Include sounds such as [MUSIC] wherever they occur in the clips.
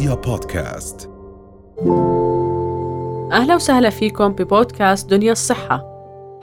رؤيا بودكاست. أهلا وسهلا فيكم ببودكاست دنيا الصحة.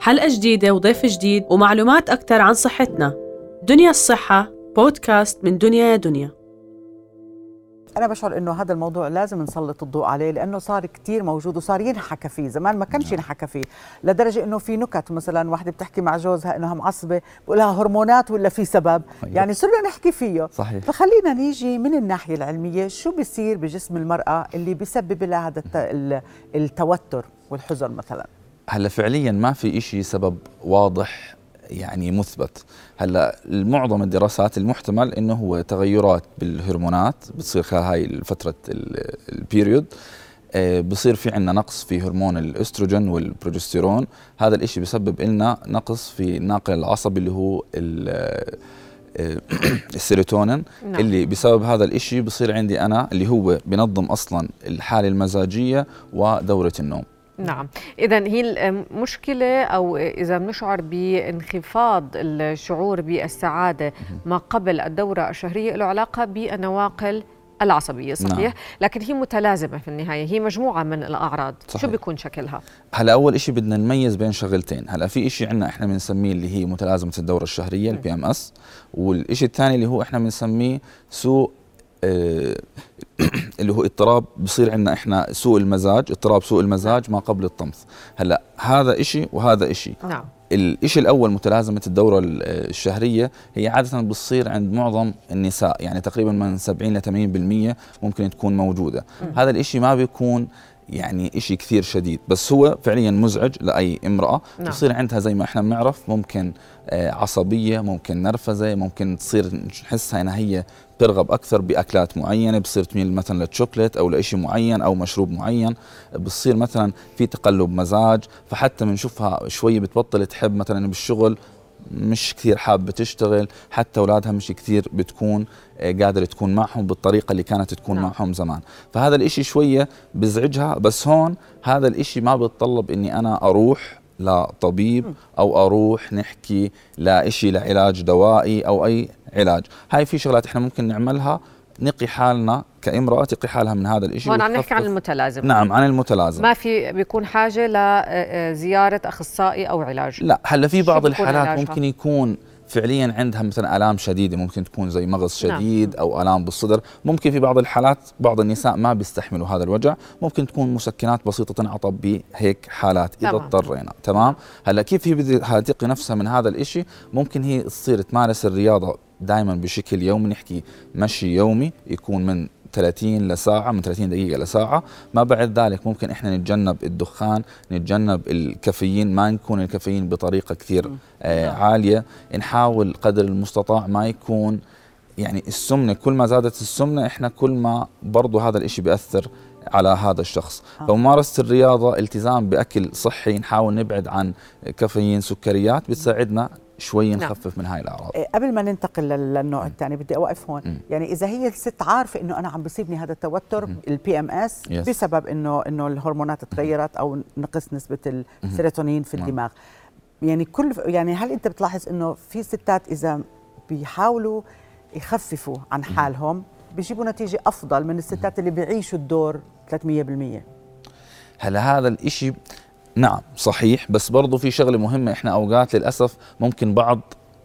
حلقة جديدة وضيف جديد ومعلومات أكثر عن صحتنا. دنيا الصحة بودكاست من دنيا يا دنيا. أنا بشعر إنه هذا الموضوع لازم نسلط الضوء عليه لأنه صار كتير موجود وصار ينحكى فيه زمان ما كانش ينحكى فيه لدرجة إنه في نكت مثلا واحدة بتحكي مع جوزها انها معصبه بقولها هرمونات ولا في سبب أيوة. يعني صرنا نحكي فيه صحيح. فخلينا نيجي من الناحية العلمية شو بيصير بجسم المرأة اللي بيسبب لها هذا الت- ال- التوتر والحزن مثلا هلأ فعليا ما في إشي سبب واضح يعني مثبت. هلا معظم الدراسات المحتمل إنه هو تغيرات بالهرمونات بتصير خلال هاي فتره ال- ال period آه، بصير في عندنا نقص في هرمون الأستروجين والبروجستيرون. هذا الإشي بسبب لنا نقص في الناقل العصبي اللي هو آه، [CLEARS THROAT] السيروتونين. نعم. اللي بسبب هذا الإشي بصير عندي أنا اللي هو بنظم أصلا الحالة المزاجية ودورة النوم. نعم إذا هي المشكلة أو إذا بنشعر بانخفاض الشعور بالسعادة ما قبل الدورة الشهرية له علاقة بالنواقل العصبية صحيح؟ نعم. لكن هي متلازمة في النهاية هي مجموعة من الأعراض صحيح. شو بيكون شكلها؟ هلا أول إشي بدنا نميز بين شغلتين هلا في إشي عندنا إحنا بنسميه اللي هي متلازمة الدورة الشهرية ال PMS والإشي الثاني اللي هو إحنا بنسميه سوء [CLEARS THROAT] اللي هو اضطراب بصير عندنا إحنا سوء المزاج اضطراب سوء المزاج ما قبل الطمث. هلأ هذا إشي وهذا إشي. نعم. الإشي الأول متلازمة الدورة ال- الشهرية هي عادة بتصير عند معظم النساء يعني تقريبا من 70 ل 80% ممكن تكون موجودة. هذا الإشي ما بيكون يعني إشي كثير شديد. بس هو فعليا مزعج لأي امرأة. نعم. بصير عندها زي ما إحنا بنعرف ممكن آه، عصبية ممكن نرفزة ممكن تصير نحسها إنها هي ترغب أكثر بأكلات معينة بتصير تميل مثلا للشوكليت أو لشيء معين أو مشروب معين. بتصير مثلا في تقلب مزاج. فحتى بنشوفها شوي بتبطل تحب مثلا بالشغل مش كثير حابة تشتغل حتى أولادها مش كثير بتكون آه، قادرة تكون معهم بالطريقة اللي كانت تكون نعم. معهم زمان. فهذا الإشي شوية بزعجها بس هون هذا الإشي ما بتطلب إني أنا أروح لطبيب أو أروح نحكي لإشي لعلاج دوائي أو أي علاج. هاي في شغلات إحنا ممكن نعملها نقي حالنا كامرأة تقي حالها من هذا الإشي هون عم نحكي عن المتلازم نعم عن المتلازم ما في بيكون حاجة لزيارة أخصائي أو علاج. لا هلا في بعض الحالات علاجها؟ ممكن يكون فعليا عندها مثلا آلام شديدة ممكن تكون زي مغص نعم. شديد أو آلام بالصدر. ممكن في بعض الحالات بعض النساء ما بيستحملوا هذا الوجع. ممكن تكون مسكنات بسيطة تنعطى بهيك حالات إذا تمام. اضطرينا. تمام؟ هلا كيف هي بدها تقي نفسها من هذا الإشي؟ ممكن هي تصير تمارس الرياضة دائما بشكل يومي نحكي مشي يومي يكون من 30 لساعة من 30 دقيقة لساعة. ما بعد ذلك ممكن إحنا نتجنب الدخان نتجنب الكافيين ما نكون الكافيين بطريقة كثير آه عالية. نحاول قدر المستطاع ما يكون يعني السمنة كل ما زادت السمنة إحنا كل ما برضو هذا الإشي بيأثر على هذا الشخص. فممارسة الرياضة التزام بأكل صحي نحاول نبعد عن كافيين سكريات بتساعدنا شوي نعم. نخفف من هاي الأعراض. إيه، قبل ما ننتقل لل- للنوع الثاني بدي أوقف هون. مم. يعني إذا هي الست عارفة إنه أنا عم بصيبني هذا التوتر ال PMS. بسبب إنه إنه الهرمونات تغيرت أو نقص نسبة السيروتونين في نعم. الدماغ. يعني كل يعني هل أنت بتلاحظ إنه في ستات إذا بيحاولوا يخففوا عن حالهم بيجيبوا نتيجة أفضل من الستات اللي بيعيشوا الدور 300% هلا هذا الإشي نعم صحيح. بس برضو في شغلة مهمة إحنا أوقات للأسف ممكن بعض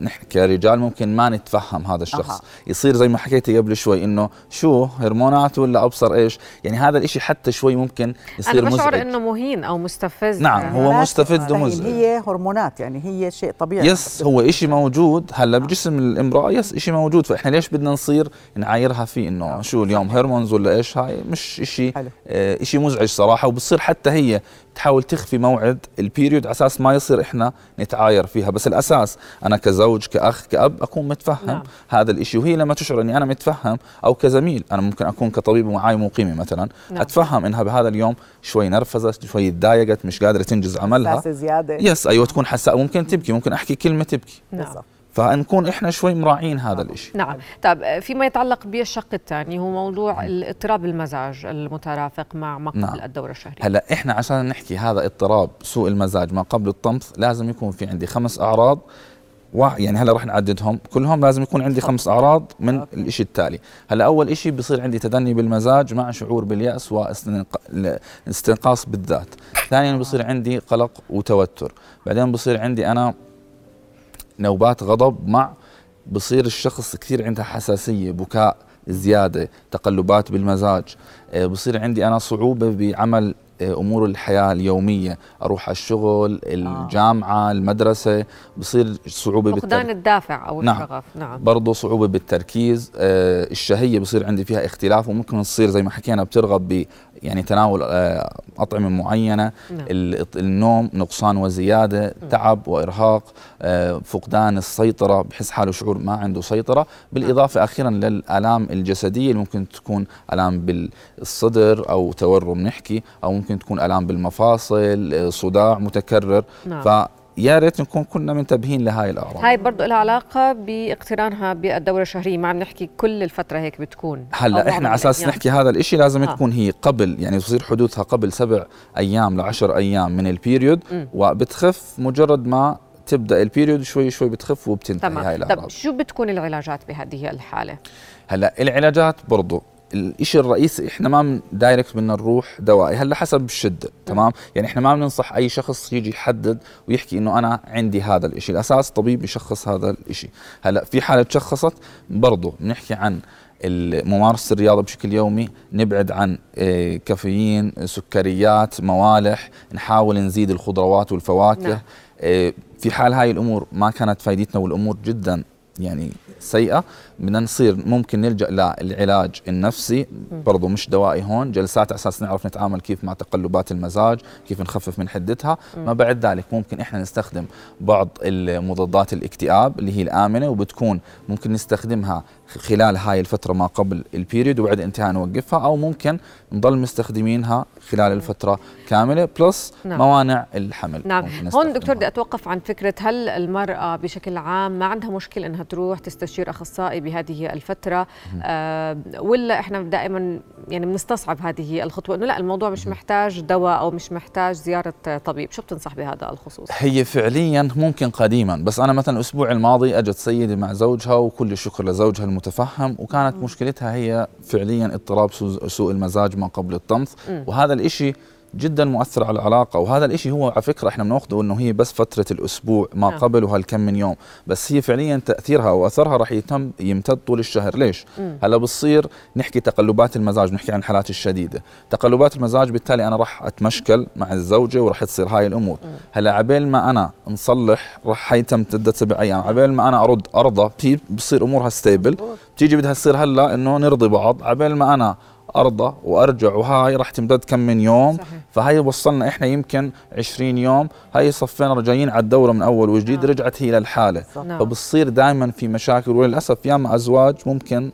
نحن كرجال ممكن ما نتفهم هذا الشخص. أها. يصير زي ما حكيتي قبل شوي إنه شو هرمونات ولا أبصر إيش؟ يعني هذا الإشي حتى شوي ممكن يصير أنا بشعر مزعج. إنه مهين أو مستفز. نعم، هو مستفز ومزعج. هي هرمونات يعني هي شيء طبيعي. يس هو إشي موجود. هلأ بجسم الإمرأة yes إشي موجود. فإحنا ليش بدنا نصير نعايرها فيه إنه شو اليوم hormones ولا إيش؟ هاي مش إشي حلو. آه إشي مزعج صراحة. وبصير حتى هي تحاول تخفي موعد ال period على أساس ما يصير إحنا نتعاير فيها بس الأساس أنا كزوج كأخ كأب أكون متفهم نعم. نعم. هذا الإشي وهي لما تشعر إني أنا متفهم أو كزميل أنا ممكن أكون كطبيب معاي مقيمة مثلا نعم. نعم. أتفهم إنها بهذا اليوم شوي نرفزت شوي تضايقت مش قادرة تنجز عملها حساسه زيادة يس أيوه تكون حساء ممكن تبكي ممكن أحكي كلمة تبكي نعم بالضبط. فنكون إحنا شوي مراعين هذا الإشي. نعم. طيب فيما يتعلق بالشق الثاني هو موضوع الاضطراب المزاج المترافق مع ما قبل نعم. الدورة الشهرية. هلا إحنا عشان نحكي هذا اضطراب سوء المزاج ما قبل الطمث لازم يكون في عندي خمس أعراض يعني هلا رح نعددهم. كلهم لازم يكون عندي خمس أعراض من الشيء التالي. هلا أول شيء بصير عندي تدني بالمزاج مع شعور باليأس واستنقاص بالذات. ثانيا بصير عندي قلق وتوتر. بعدين بصير عندي أنا نوبات غضب مع بصير الشخص كثير عنده حساسية بكاء زيادة تقلبات بالمزاج. آه، بصير عندي أنا صعوبة بعمل أمور الحياة اليومية أروح على الشغل الجامعة المدرسة بصير صعوبة فقدان الدافع أو نعم. الشغف نعم برضه صعوبة بالتركيز آه الشهية بصير عندي فيها اختلاف وممكن تصير زي ما حكينا بترغب ب يعني تناول آه أطعمة معينة نعم. النوم نقصان وزيادة م. تعب وإرهاق آه فقدان السيطرة بحس حاله شعور ما عنده سيطرة بالإضافة أخيرا للآلام الجسدية اللي ممكن تكون آلام بالصدر أو تورم نحكي أو ممكن تكون ألام بالمفاصل صداع متكرر نعم. ف يا ريت نكون كنا منتبهين لهاي الأعراض هاي برضه لها علاقة باقترانها بالدورة الشهرية ما عم نحكي كل الفترة هيك بتكون هلأ إحنا على أساس نحكي هذا الإشي لازم آه. تكون هي قبل يعني تصير حدوثها قبل سبع أيام لعشر أيام من ال period م. وبتخف مجرد ما تبدأ ال period شوي شوي بتخف وبتنتهي تمام. هاي الأعراض طب شو بتكون العلاجات بهذه الحالة هلأ العلاجات برضه الشيء الرئيسي إحنا ما direct بدنا نروح دوائي. هلأ حسب الشدة تمام؟ يعني إحنا ما بننصح أي شخص يجي يحدد ويحكي إنه أنا عندي هذا الشيء الأساس طبيب يشخص هذا الشيء هلأ في حالة تشخصت برضه بنحكي عن ممارسة الرياضة بشكل يومي نبعد عن آه، كافيين سكريات موالح نحاول نزيد الخضروات والفواكه. نعم. آه، في حال هاي الأمور ما كانت فايدتنا والأمور جدا يعني سيئة بدنا نصير ممكن نلجأ للعلاج النفسي. برضه مش دوائي هون جلسات على أساس نعرف نتعامل كيف مع تقلبات المزاج كيف نخفف من حدتها. ما بعد ذلك ممكن إحنا نستخدم بعض المضادات الاكتئاب اللي هي الآمنة وبتكون ممكن نستخدمها خلال هاي الفترة ما قبل ال period وبعد انتهاء نوقفها أو ممكن نضل مستخدمينها خلال الفترة كاملة plus نعم. موانع الحمل. نعم. هون دكتور بدي أتوقف عن فكرة هل المرأة بشكل عام ما عندها مشكلة إنها تروح تستشير أخصائي بهذه الفترة. آه ولا إحنا دائما يعني بنستصعب هذه الخطوة إنه لا الموضوع مش محتاج دواء أو مش محتاج زيارة طبيب. شو بتنصح بهذا الخصوص؟ هي فعليا ممكن قديما بس أنا مثلا الأسبوع الماضي اجت سيده مع زوجها وكل الشكر لزوجها المتفهم وكانت مشكلتها هي فعليا اضطراب سوء المزاج ما قبل الطمث. وهذا الإشي جدا مؤثر على العلاقة. وهذا الإشي هو على فكرة إحنا بنأخذه إنه هي بس فترة الأسبوع ما نعم. قبل وهالكم من يوم. بس هي فعليا تأثيرها وأثرها راح يتم يمتد طول الشهر. ليش؟ مم. هلا بتصير نحكي تقلبات المزاج نحكي عن الحالات الشديدة. تقلبات المزاج بالتالي أنا راح أتمشكل مع الزوجة وراح تصير هاي الأمور. مم. هلا عبال ما أنا نصلح راح حيتم مده سبع أيام. عبال ما أنا أرد أرضى بصير أمورها ستيبل بتيجي بدها تصير هلا إنه نرضي بعض. عبال ما أنا ارضى وأرجع وهاي راح تمتد كم من يوم. صحيح. فهي وصلنا إحنا يمكن 20 يوم. هاي صفينا رجعين على الدورة من أول وجديد نعم. رجعت هي للحالة. نعم. فبصير دائما في مشاكل وللأسف ياما أزواج ممكن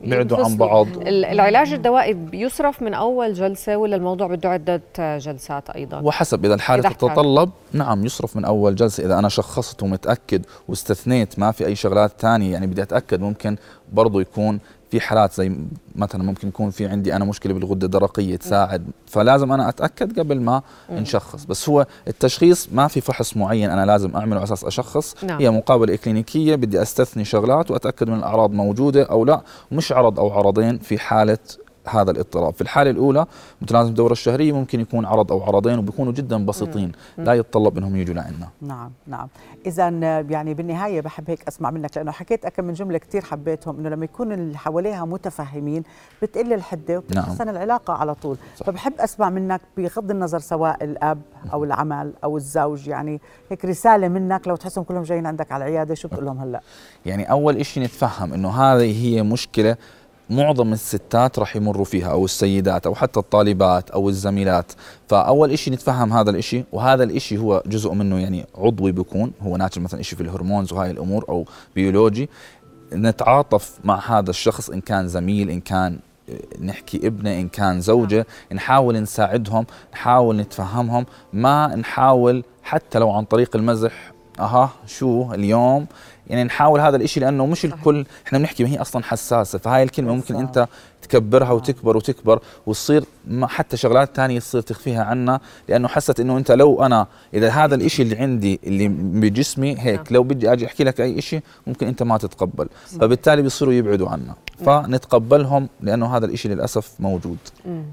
بعدوا عن بعض. العلاج الدوائي بيصرف من أول جلسة ولا الموضوع بده عدة جلسات أيضا؟ وحسب إذا الحالة تتطلب نعم يصرف من أول جلسة. إذا أنا شخصت ومتأكد واستثنيت ما في أي شغلات ثانية يعني بدي أتأكد ممكن برضه يكون في حالات زي مثلا ممكن يكون في عندي أنا مشكلة بالغدة الدرقية تساعد. فلازم أنا أتأكد قبل ما نشخص. بس هو التشخيص ما في فحص معين أنا لازم أعمله على أساس أشخص. نعم. هي مقابلة إكلينيكية بدي أستثني شغلات وأتأكد من الأعراض موجودة أو لا. مش عرض أو عرضين في حالة هذا الاضطراب. في الحالة الأولى متلازمة الدورة الشهرية ممكن يكون عرض أو عرضين وبيكونوا جدا بسيطين. لا يتطلب أنهم يجوا لعنا نعم نعم. إذا يعني بالنهاية بحب هيك أسمع منك لأنه حكيت أكم من جملة كثير حبيتهم أنه لما يكون اللي حواليها متفهمين بتقل الحدة وبتحسن نعم. العلاقة على طول. صح. فبحب أسمع منك بغض النظر سواء الأب أو العمل أو الزوج يعني هيك رسالة منك لو تحسهم كلهم جايين عندك على العيادة شو بتقول لهم هلأ؟ يعني أول شيء نتفهم أنه هذه هي مشكلة معظم الستات راح يمروا فيها أو السيدات أو حتى الطالبات أو الزميلات. فأول إشي نتفهم هذا الإشي وهذا الإشي هو جزء منه يعني عضوي بيكون هو ناتج مثلا إشي في الهرمونز وهاي الأمور أو بيولوجي. نتعاطف مع هذا الشخص إن كان زميل إن كان نحكي ابنة إن كان زوجة. نحاول نساعدهم نحاول نتفهمهم. ما نحاول حتى لو عن طريق المزح أها شو اليوم يعني نحاول هذا الإشي لأنه مش صحيح. الكل إحنا بنحكي ما هي أصلا حساسة فهاي الكلمة ممكن أنت تكبرها آه. وتكبر وتكبر وتصير حتى شغلات تانية تصير تخفيها عنا لأنه حست إنه أنت لو أنا إذا هذا الإشي اللي عندي اللي بجسمي هيك نعم. لو بدي أجي أحكي لك أي إشي ممكن أنت ما تتقبل. فبالتالي بيصيروا يبعدوا عنا. فنتقبلهم لأنه هذا الإشي للأسف موجود.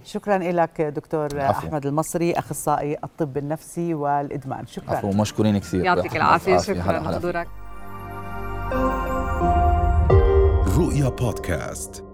شكرا لك دكتور عفو. أحمد المصري أخصائي الطب النفسي والإدمان. شكرا. عفو مشكورين كثير. يعطيك العافية. شكرا لحضورك. رؤيا بودكاست.